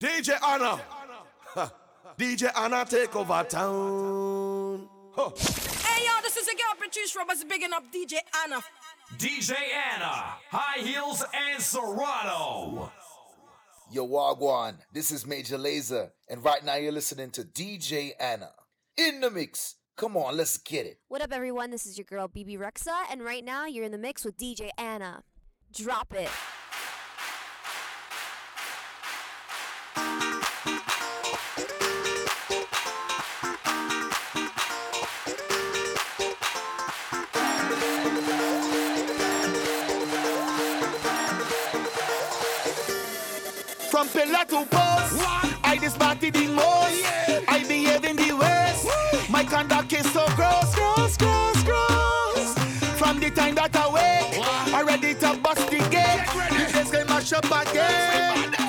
DJ Anna. DJ Anna take over town. Huh. Hey y'all, this is a girl Patrice Roberts bigging up DJ Anna. DJ Anna, high heels and Serato. Yo, Wagwan, this is Major Lazer, and right now you're listening to DJ Anna. In the mix. Come on, let's get it. What up, everyone? This is your girl, Bebe Rexha, and right now you're in the mix with DJ Anna. Drop it. from pillar to post. What? I this the most. Yeah. I behave in the worst. My conduct is so gross, gross, gross, gross. From the time that I wake, what? I ready to bust the gate. This is gonna mash up again.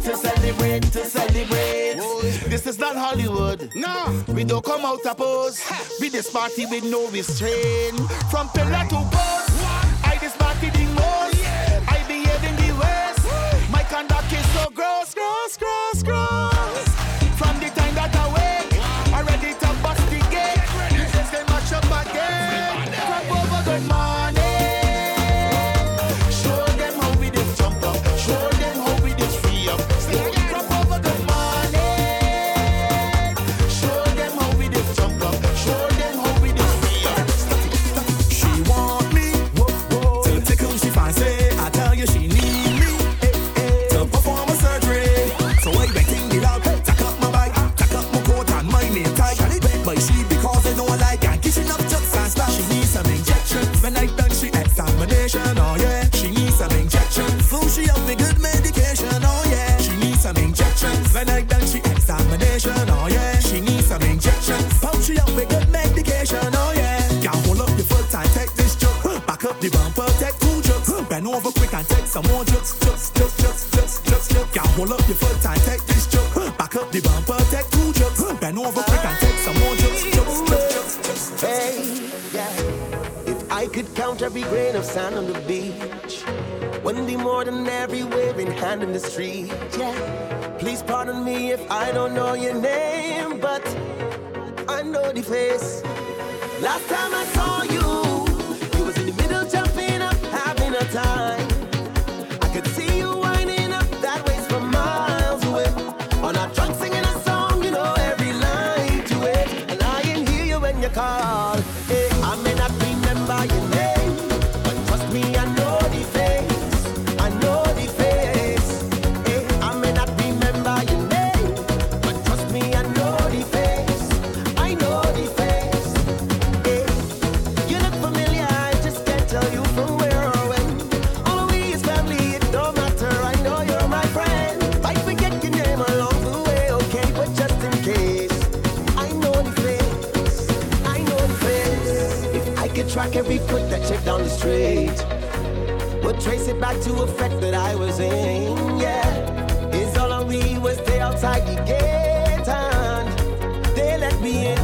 to celebrate, to celebrate. Whoa. This is not Hollywood. No, we don't come out to pose. We this party with no restraint. From pillar to post. some more jokes, jokes, jokes, jokes, jokes, jokes, jokes. Can't hold up your foot tight, take this joke. Huh. Back up the bumper, take two jokes. Huh. Bend over quick and take some more jokes, jokes, jokes, jokes, jokes, jokes. Hey, yeah. If I could count every grain of sand on the beach, wouldn't be more than every waving hand in the street. Yeah. Please pardon me if I don't know your name, but I know the face. Last time I saw you. straight would trace it back to a fact that I was in. Yeah, it's all on me was they outside the gate and. They let me in.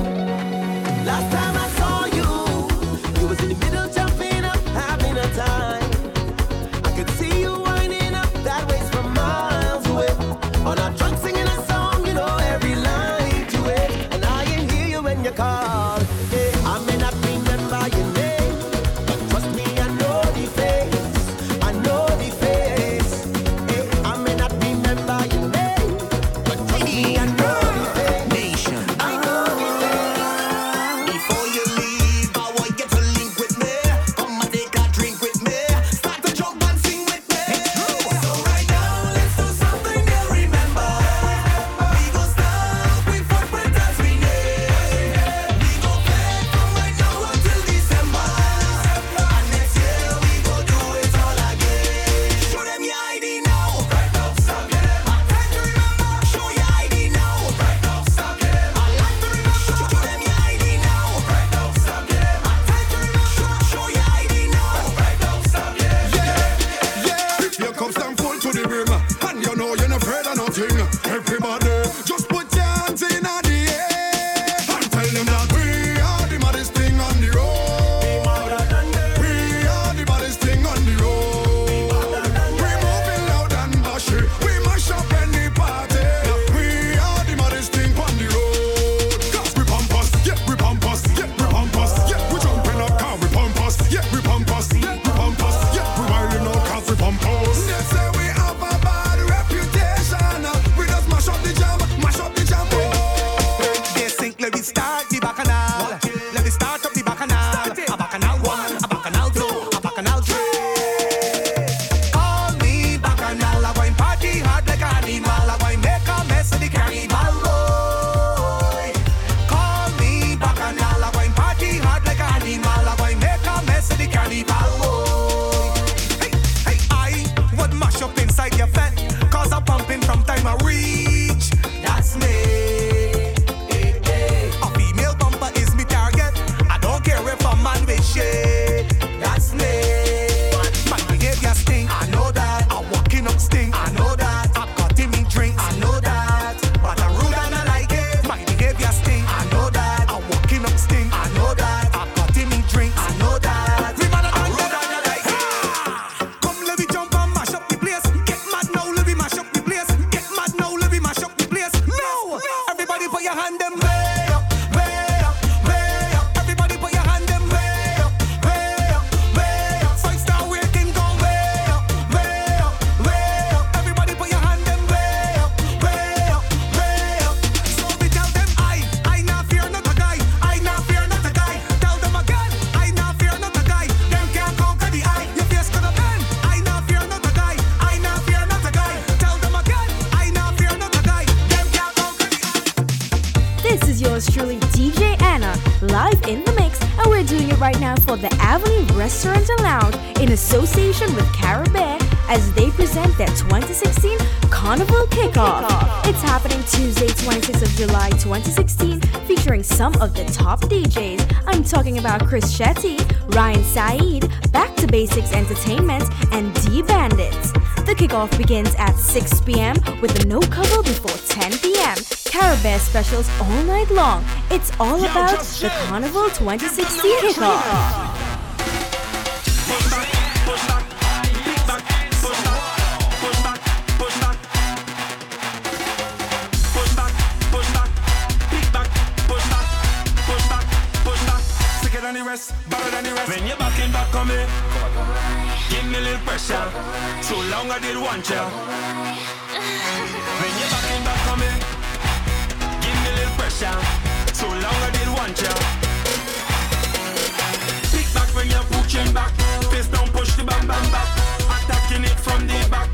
It's all about the Carnival 2016 kickoff. When you're back on me, give me a little pressure. So long I did. When you're back on me, give me a little pressure so long I didn't want ya. Kick back when you're pushing back, face down, push the bam bam back, attacking it from the back.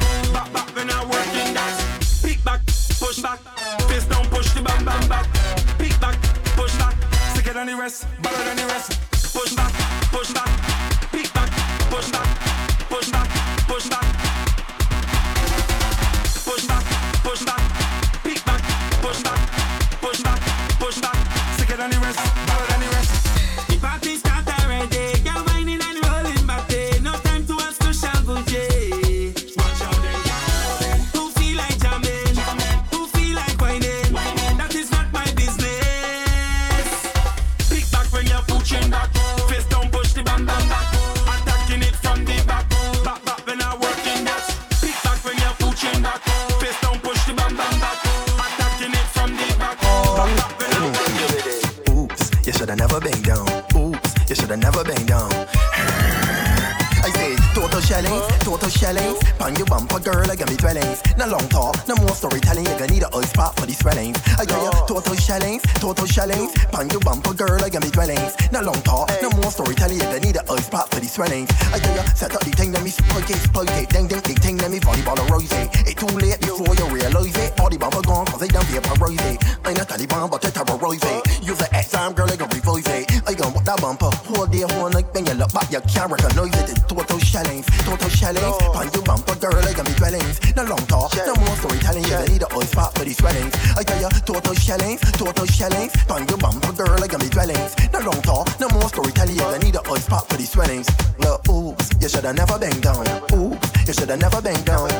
Taliban, but that are royce. Use the X time, girl, I can revoice it. I gon' walk that bumper, whole day, whole night, bang your look back, you can't recognize it. Total shillings, total challenge. Pan your bumper, girl, I can be dwellings. No long talk, no more storytelling. You need a oil spot for these swellings. I tell ya, total shillings, total shillings. Pan your bumper, girl, I can be dwellings. No long talk, no more storytelling. You need a oil spot for these swellings. Look, oops, you shoulda never been down. Oops, you shoulda never been down.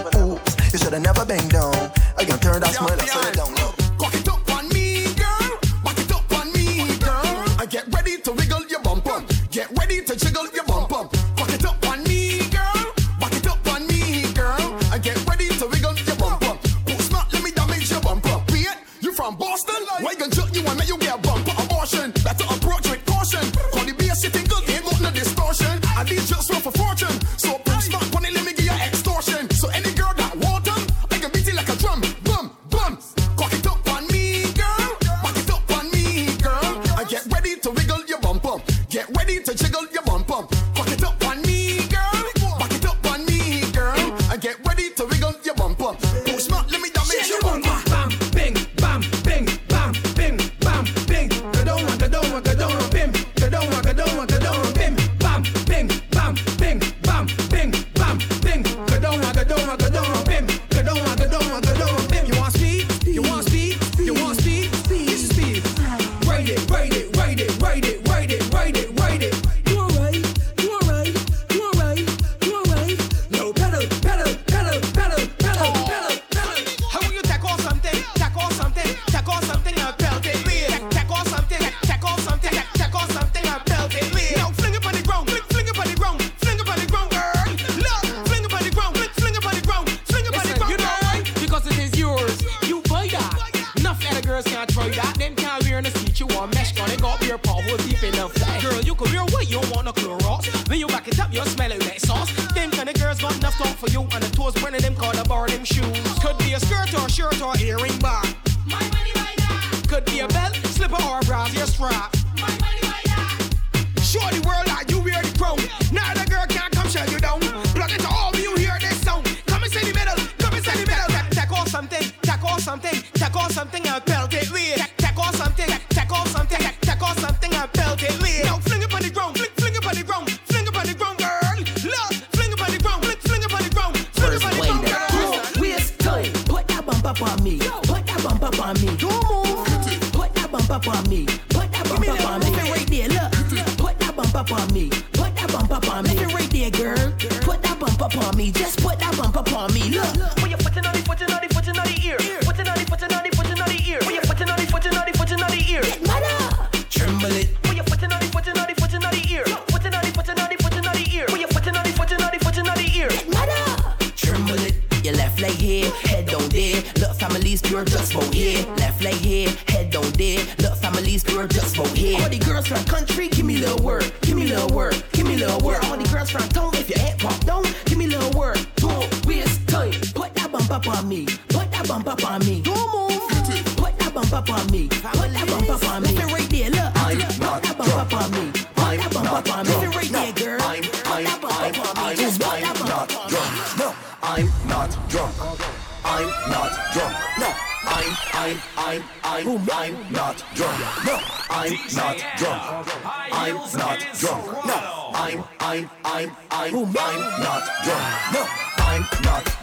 little give me little work. All the girls from town, if your head pop down, give me little work. Don't waste time. Put that bump up on me. Put that bump up on me. Don't move. Put that bump up on me. Put that bump up on me. Left right there, look. I'm. Not put that bump up on me. Put that bump up on me. Left right there, girl. I'm, I'm, put that bump I'm, up on me. Just put that bump up on me. No, I'm not drunk. I'm not drunk. I'm not drunk. No, I'm not drunk. I'm not drunk. No, I'm I'm I'm I'm I'm not drunk. No, I'm not.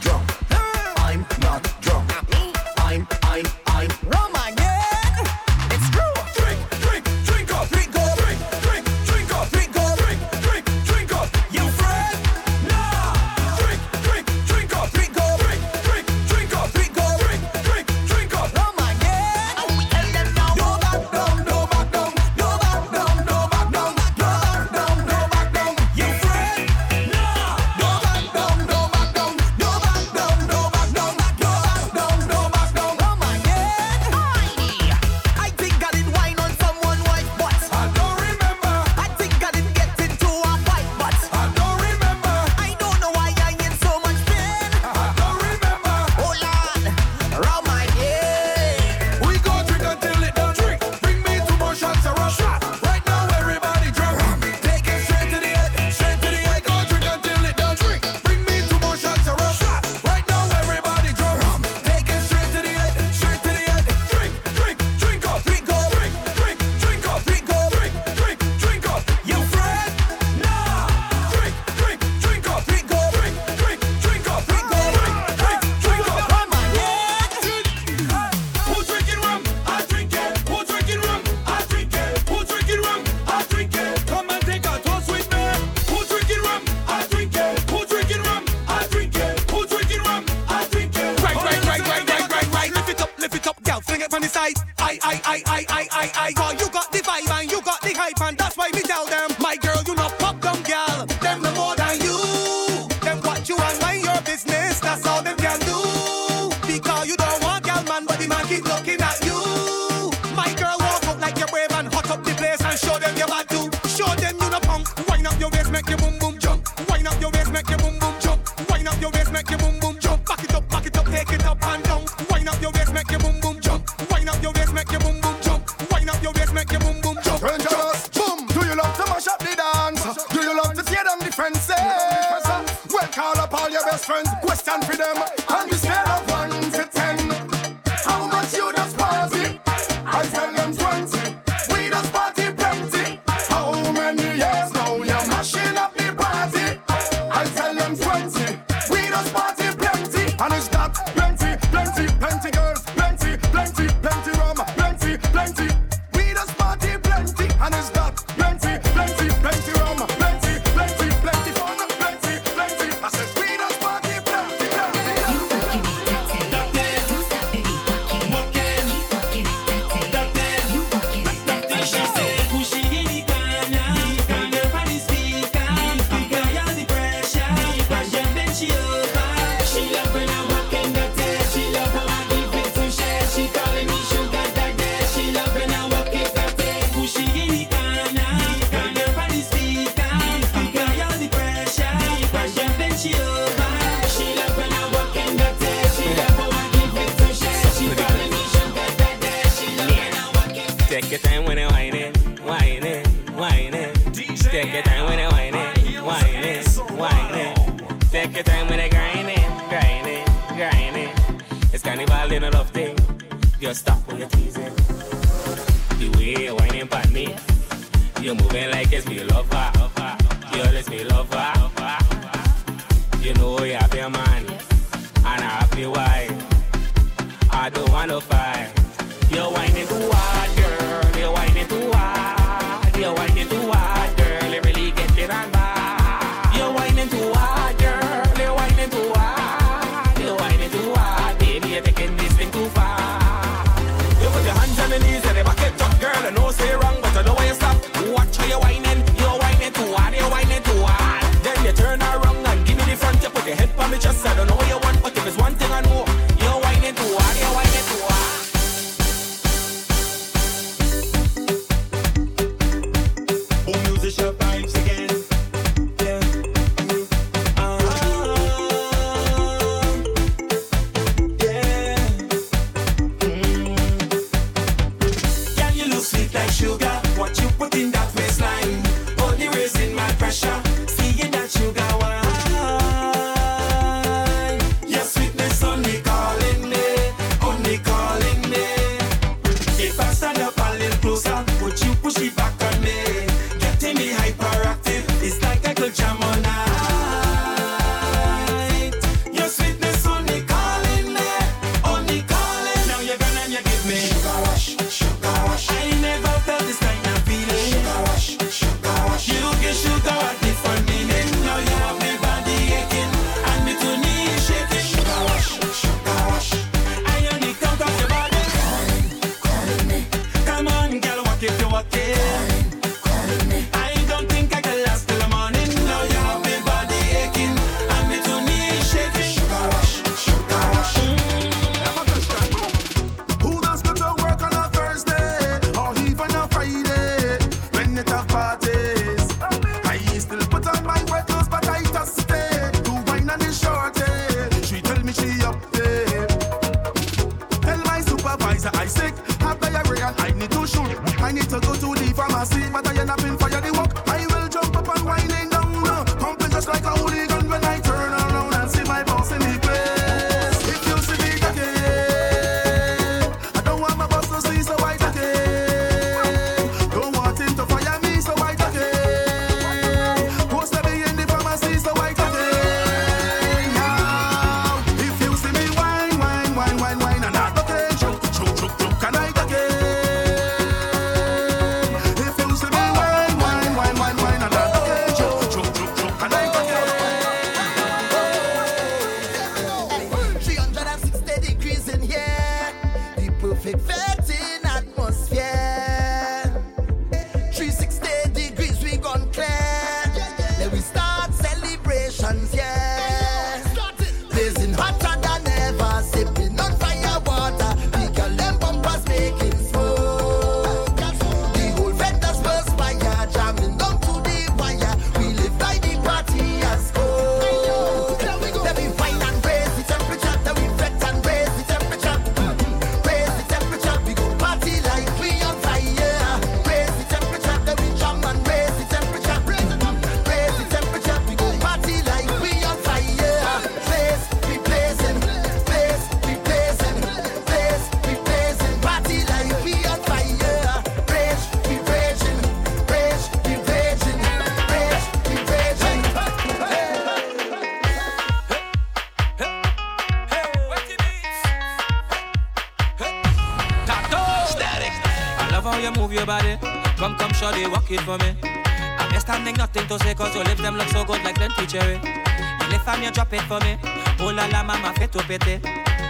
cherry. And if I'm your drop it for me, oh la la mama fit to pity.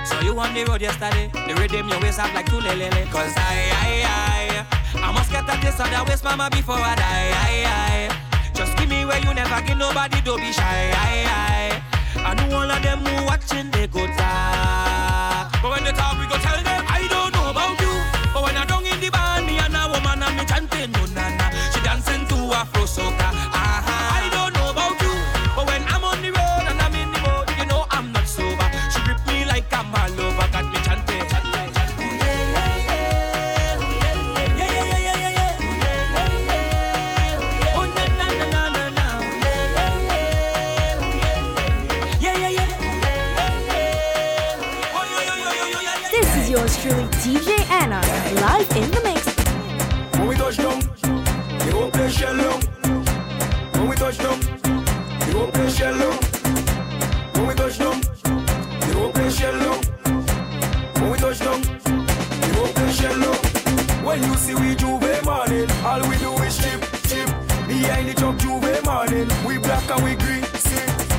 So you on the road yesterday, the rhythm your waist up like two lelele. Cause I, I, I, I must get a taste of that waist mama before I die. I, I, just give me where you never give nobody, don't be shy. I, I, I know all of them who watching, they go talk. But when they talk, we go tell them. J'ouvert morning. We black and we green, see.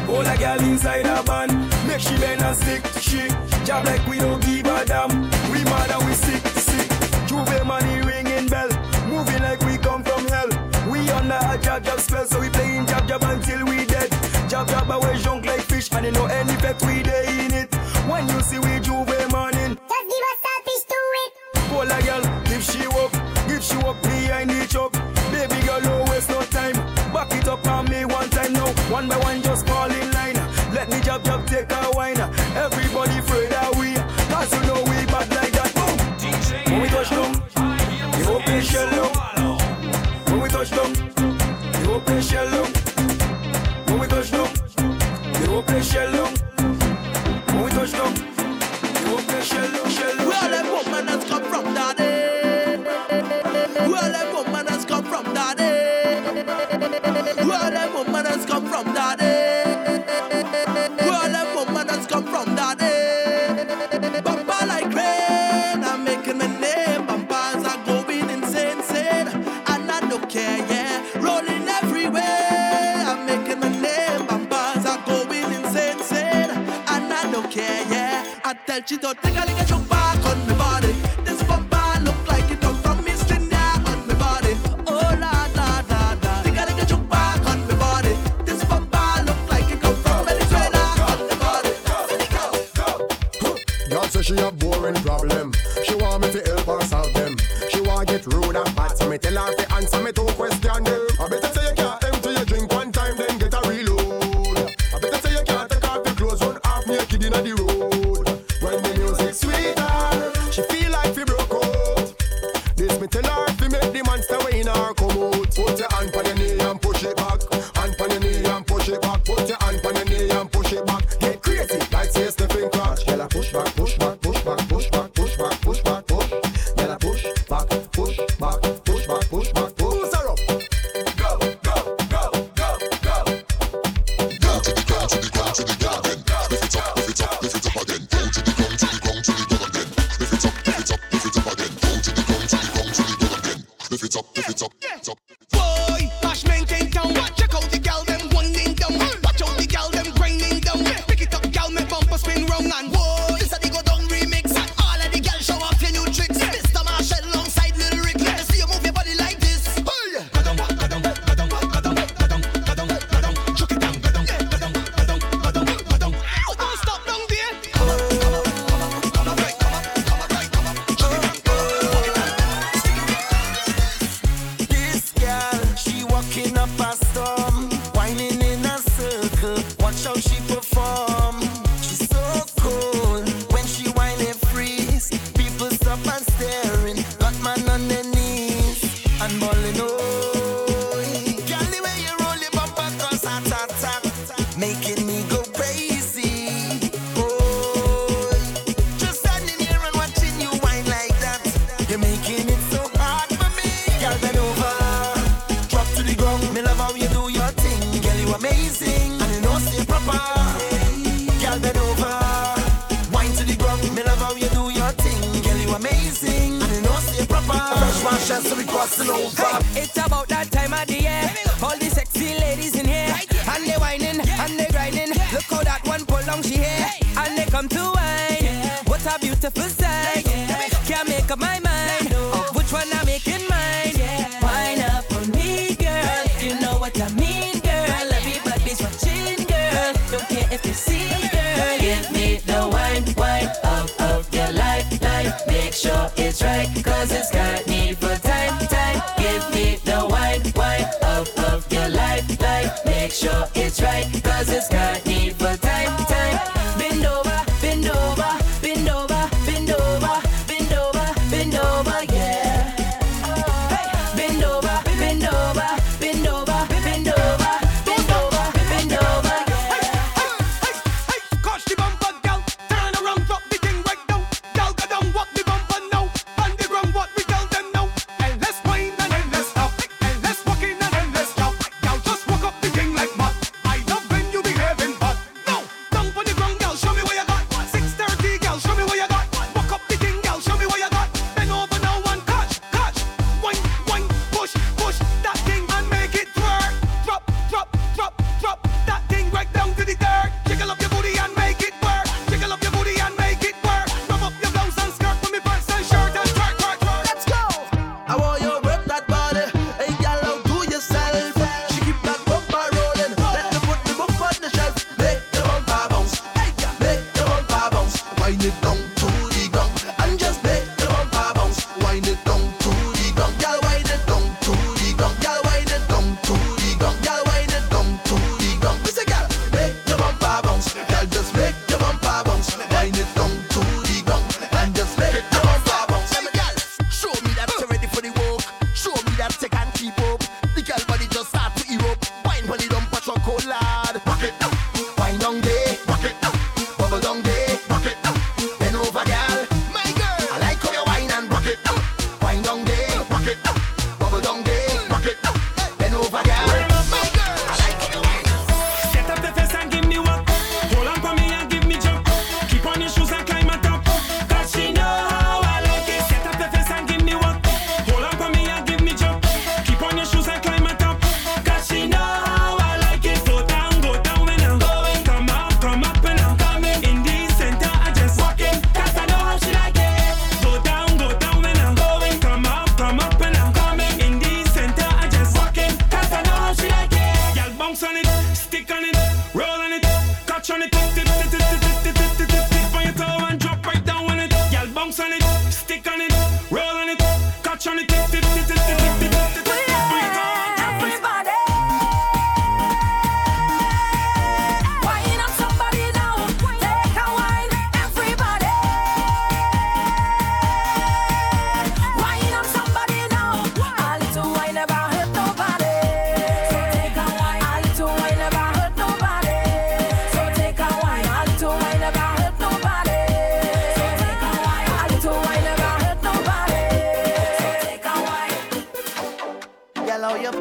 All a girl inside a van, make she bend and stick. She job like we don't give a damn. We mad and we sick, sick. J'ouvert money ringing bell, moving like we come from hell. We under a jab jab spell, so we playing jab jab until we dead. Jab jab away junk like fish, and you know any effect we day in it. When you see we J'ouvert morning, just give us a fish to it. All a girl, if she walk, if she walk behind the chop. One by one, just fall in line. Let me job, job, take off. Come to wine. What a beautiful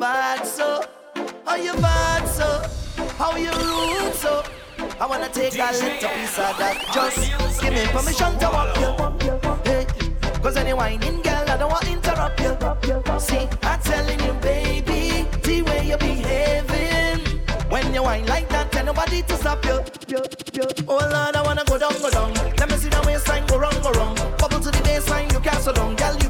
bad so? How you bad so? How you rude so? I wanna take a little piece of that. Just give me permission to walk you. Hey, cause any whining girl, I don't wanna interrupt you. See, I'm telling you, baby, the way you're behaving. When you whine like that, tell nobody to stop you. Oh Lord, I wanna go down, go down. Let me see the waistline go round, go round. Bubble to the baseline, you can't so down, girl.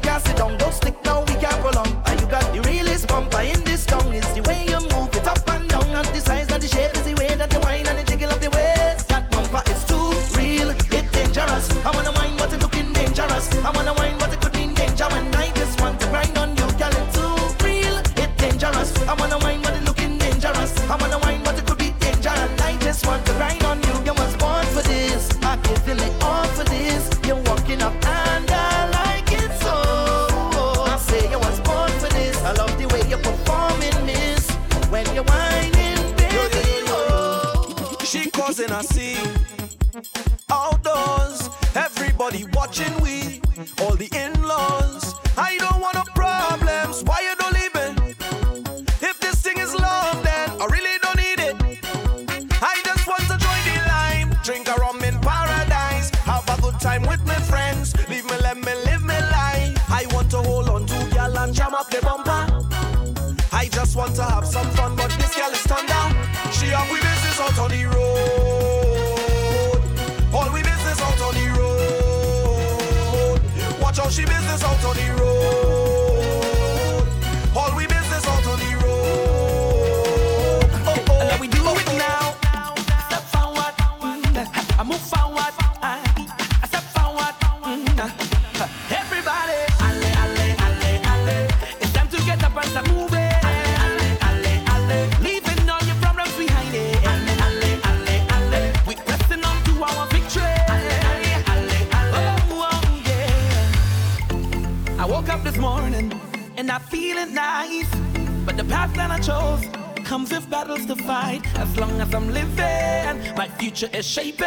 She business out on the road. culture is shaping.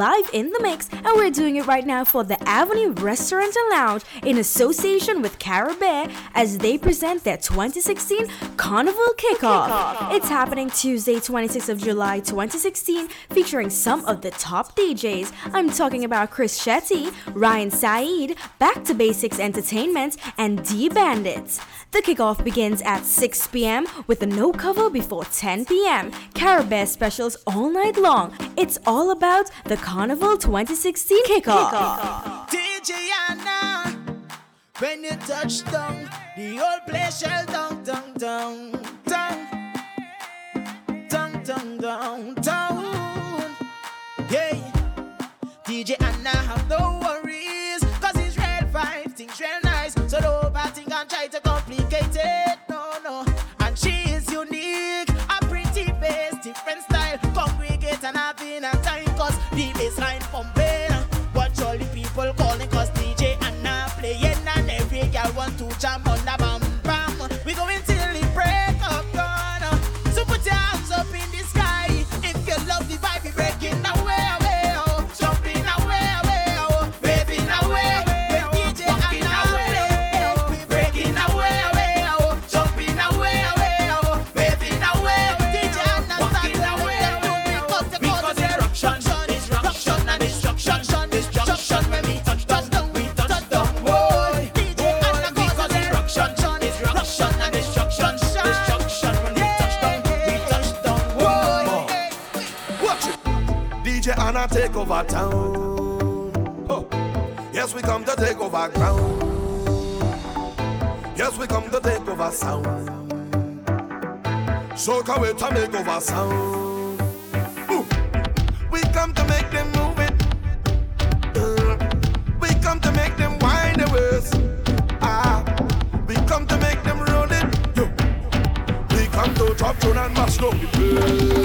live in the mix, and we're doing it right now for the Avenue Restaurant and Lounge in association with Carabay as they present their 2016 Carnival Kickoff. Kickoff. It's happening Tuesday, 26th of July 2016, featuring some of the top DJs. I'm talking about Chris Shetty, Ryan Saeed, Back to Basics Entertainment, and D Bandits. The kickoff begins at 6 p.m. with a no cover before 10 p.m. Carabear specials all night long. It's all about the Carnival 2016 kickoff. kickoff. DJ Anna, when you touch down, the old place shall down, down, down, down, down, down, down, down. Yeah, DJ Anna. bada bam bam. We going And I take over town. Oh. Yes, we come to take over ground. Yes, we come to take over sound. So come we to make over sound. Ooh. We come to make them move it. Uh. We come to make them wind the waist. Ah. We come to make them roll it. Yo. We come to drop tune and mash down the place.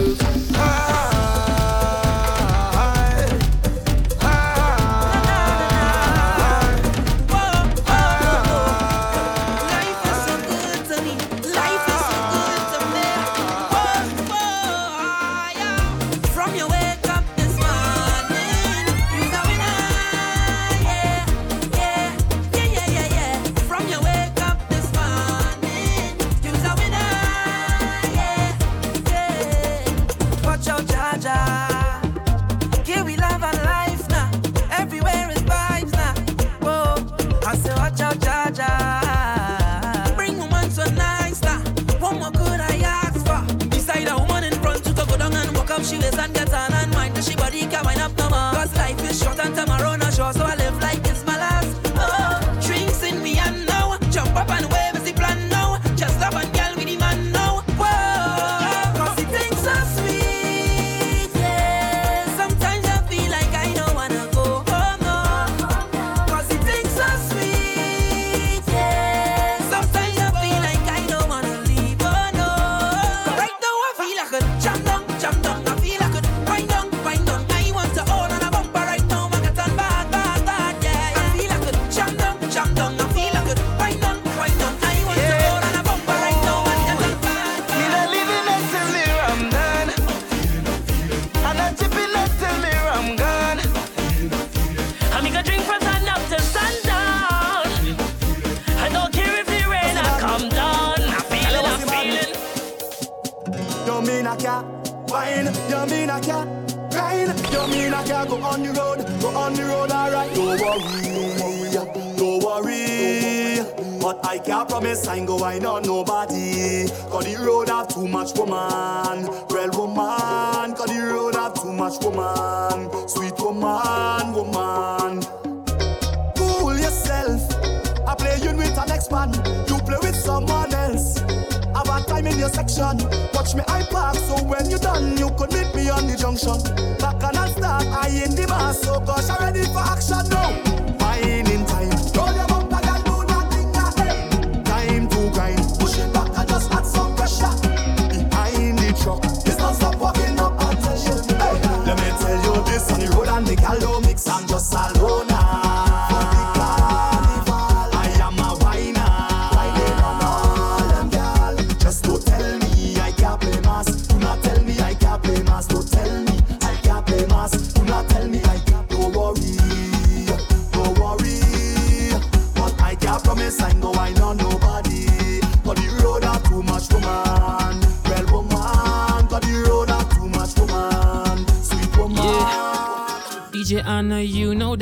much woman.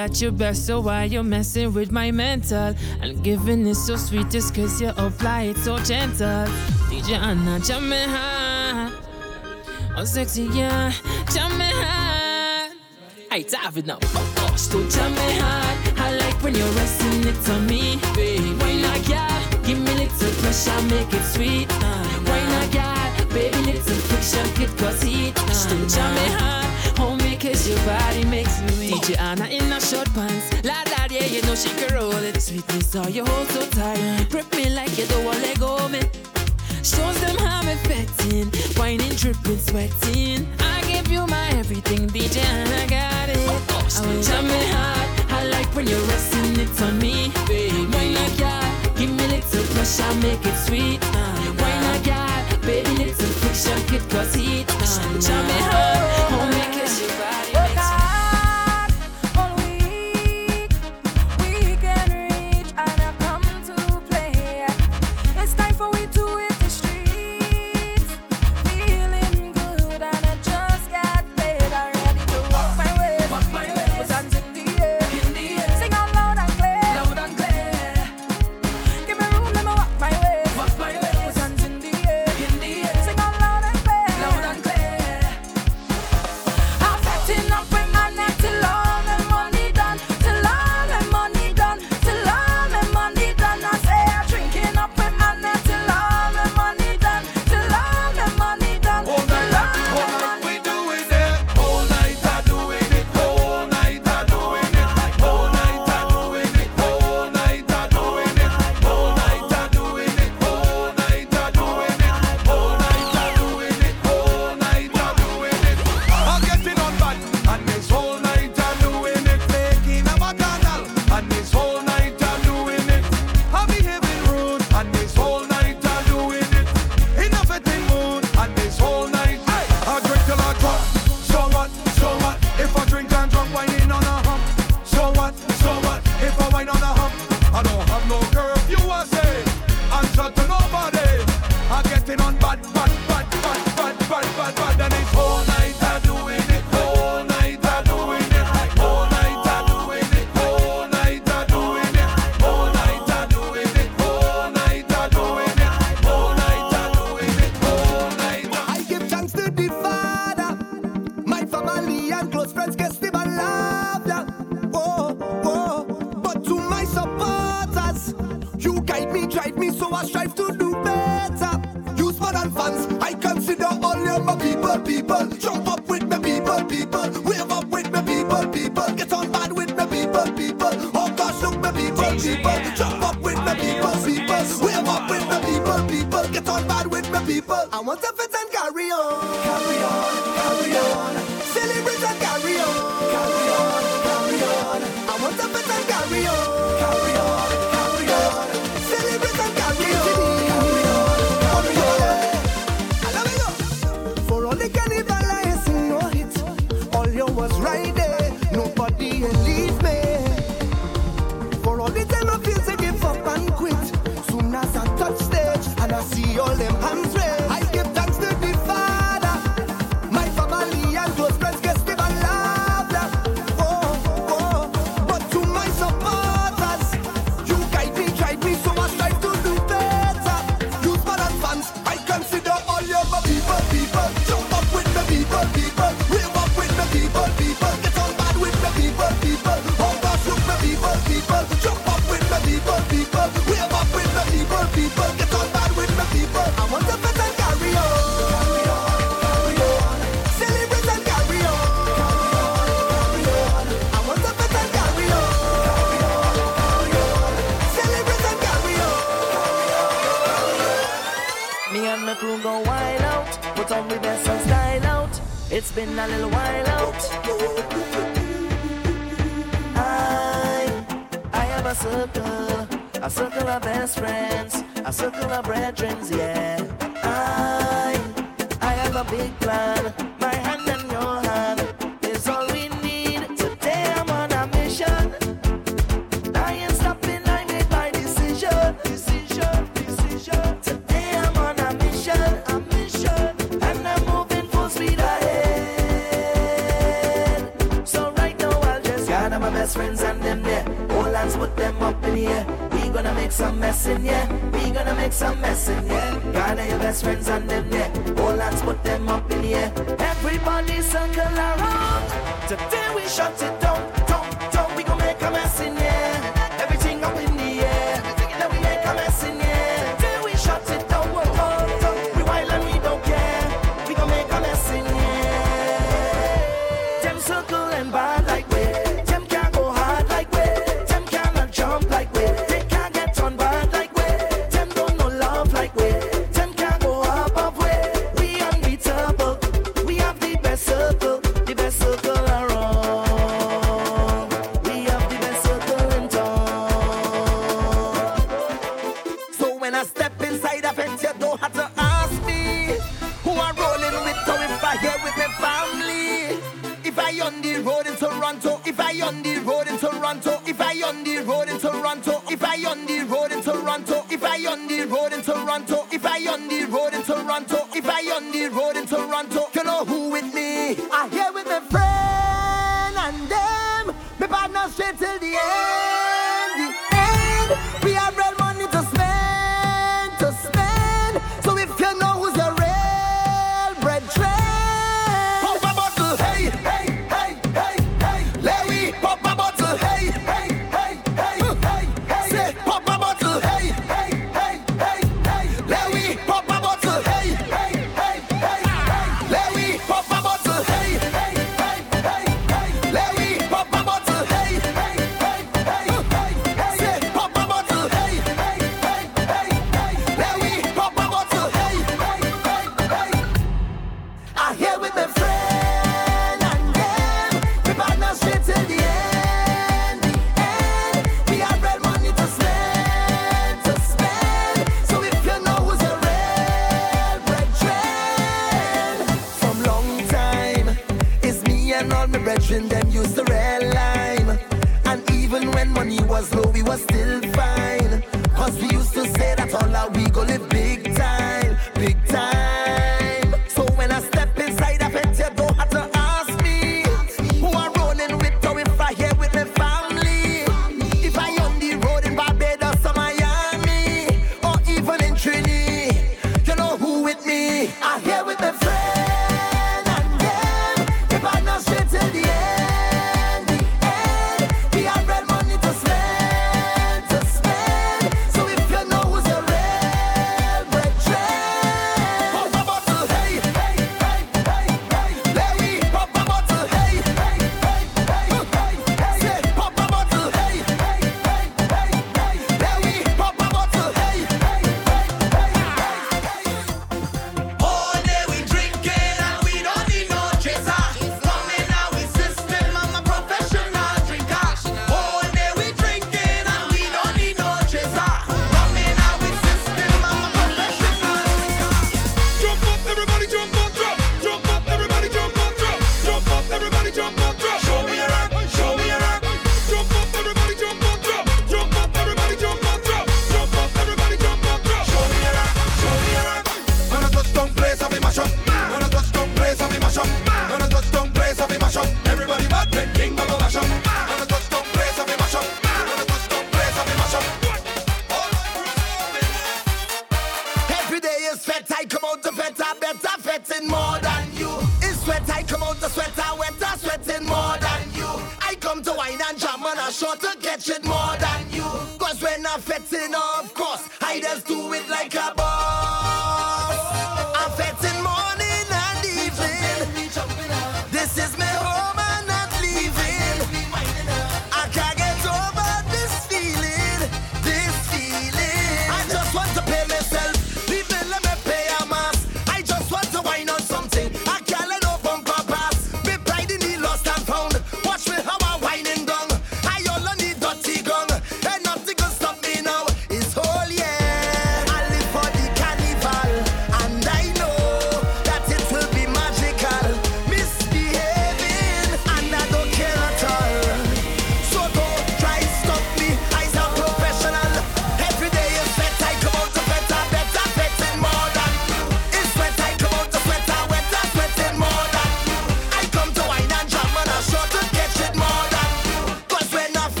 at your best, so why you're messing with my mental? And giving is so sweet, cause you apply it so gentle. DJ Anna, jam me hard. Oh, sexy, yeah, jam me hard. Hey, dive it now. Oh, oh, still jam me hard. I like when you're resting it on me, babe. Why not, yeah? Give me little pressure, make it sweet. Uh, why not, yeah? Baby, little friction, get cause heat. Uh, still jam me hard. Cause your body makes me weak. DJ Anna in her short pants. Like that, yeah, you know she can roll it. Sweetness, all you hold so tight. Prep me like you don't want let go of me. Shows them how me fetting Whining, dripping, sweating. I give you my everything, DJ Anna got it. I was jumping hard. I like when you're resting it on me. Baby, when I got Give me a little pressure, make it sweet. Uh, Why not, God? Baby, little friction, could cause heat uh, Jumping hard, homie want to fit and carry on. Carry on, carry on. Celebrate and carry on. Carry on, carry on. I want to fit and carry on. Carry on, carry on. Celebrate and carry on. Carry on, carry on. You. For all the cannibal I sing no hit. All you was right there. Nobody leave me. For all the time I feel to give up and quit. Soon as I touch stage and I see all the up in here. We gonna make some mess in here. We gonna make some mess in here. Gather your best friends and them there. All hands put them up in here. Everybody circle around. Today we shut it down.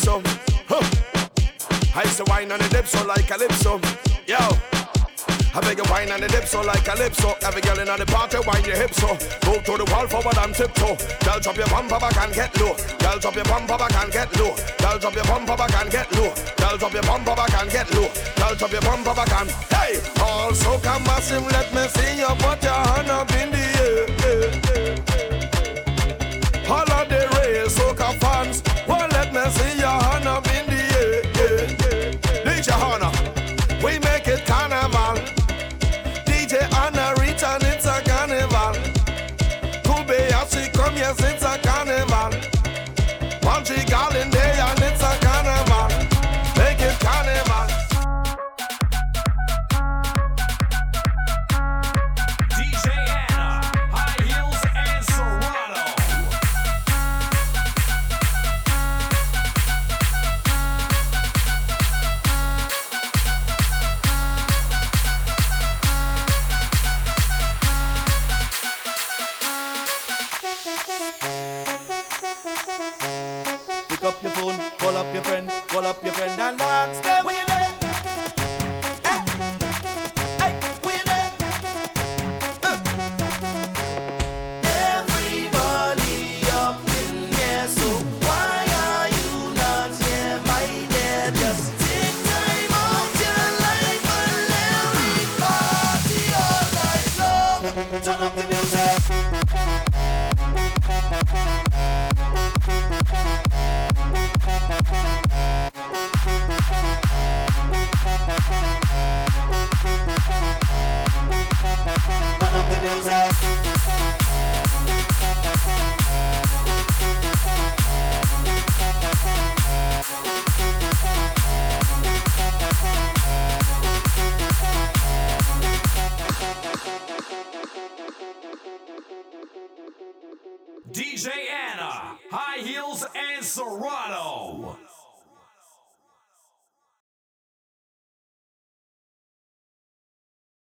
calypso. Huh. I say, wine on the dip so like calypso. Yo. I beg you wine on the dip so like calypso. Every girl in the party wine your hips so. Go to the wall forward and tiptoe. Girl drop your bumper back and get low. Girl drop your bumper back and get low. Girl drop your bumper back and get low. Girl drop your bumper back and get low. Girl drop your bumper back and hey. All soca massive, let me see you put your hand up in the air. All of the real soca fans me see your hand up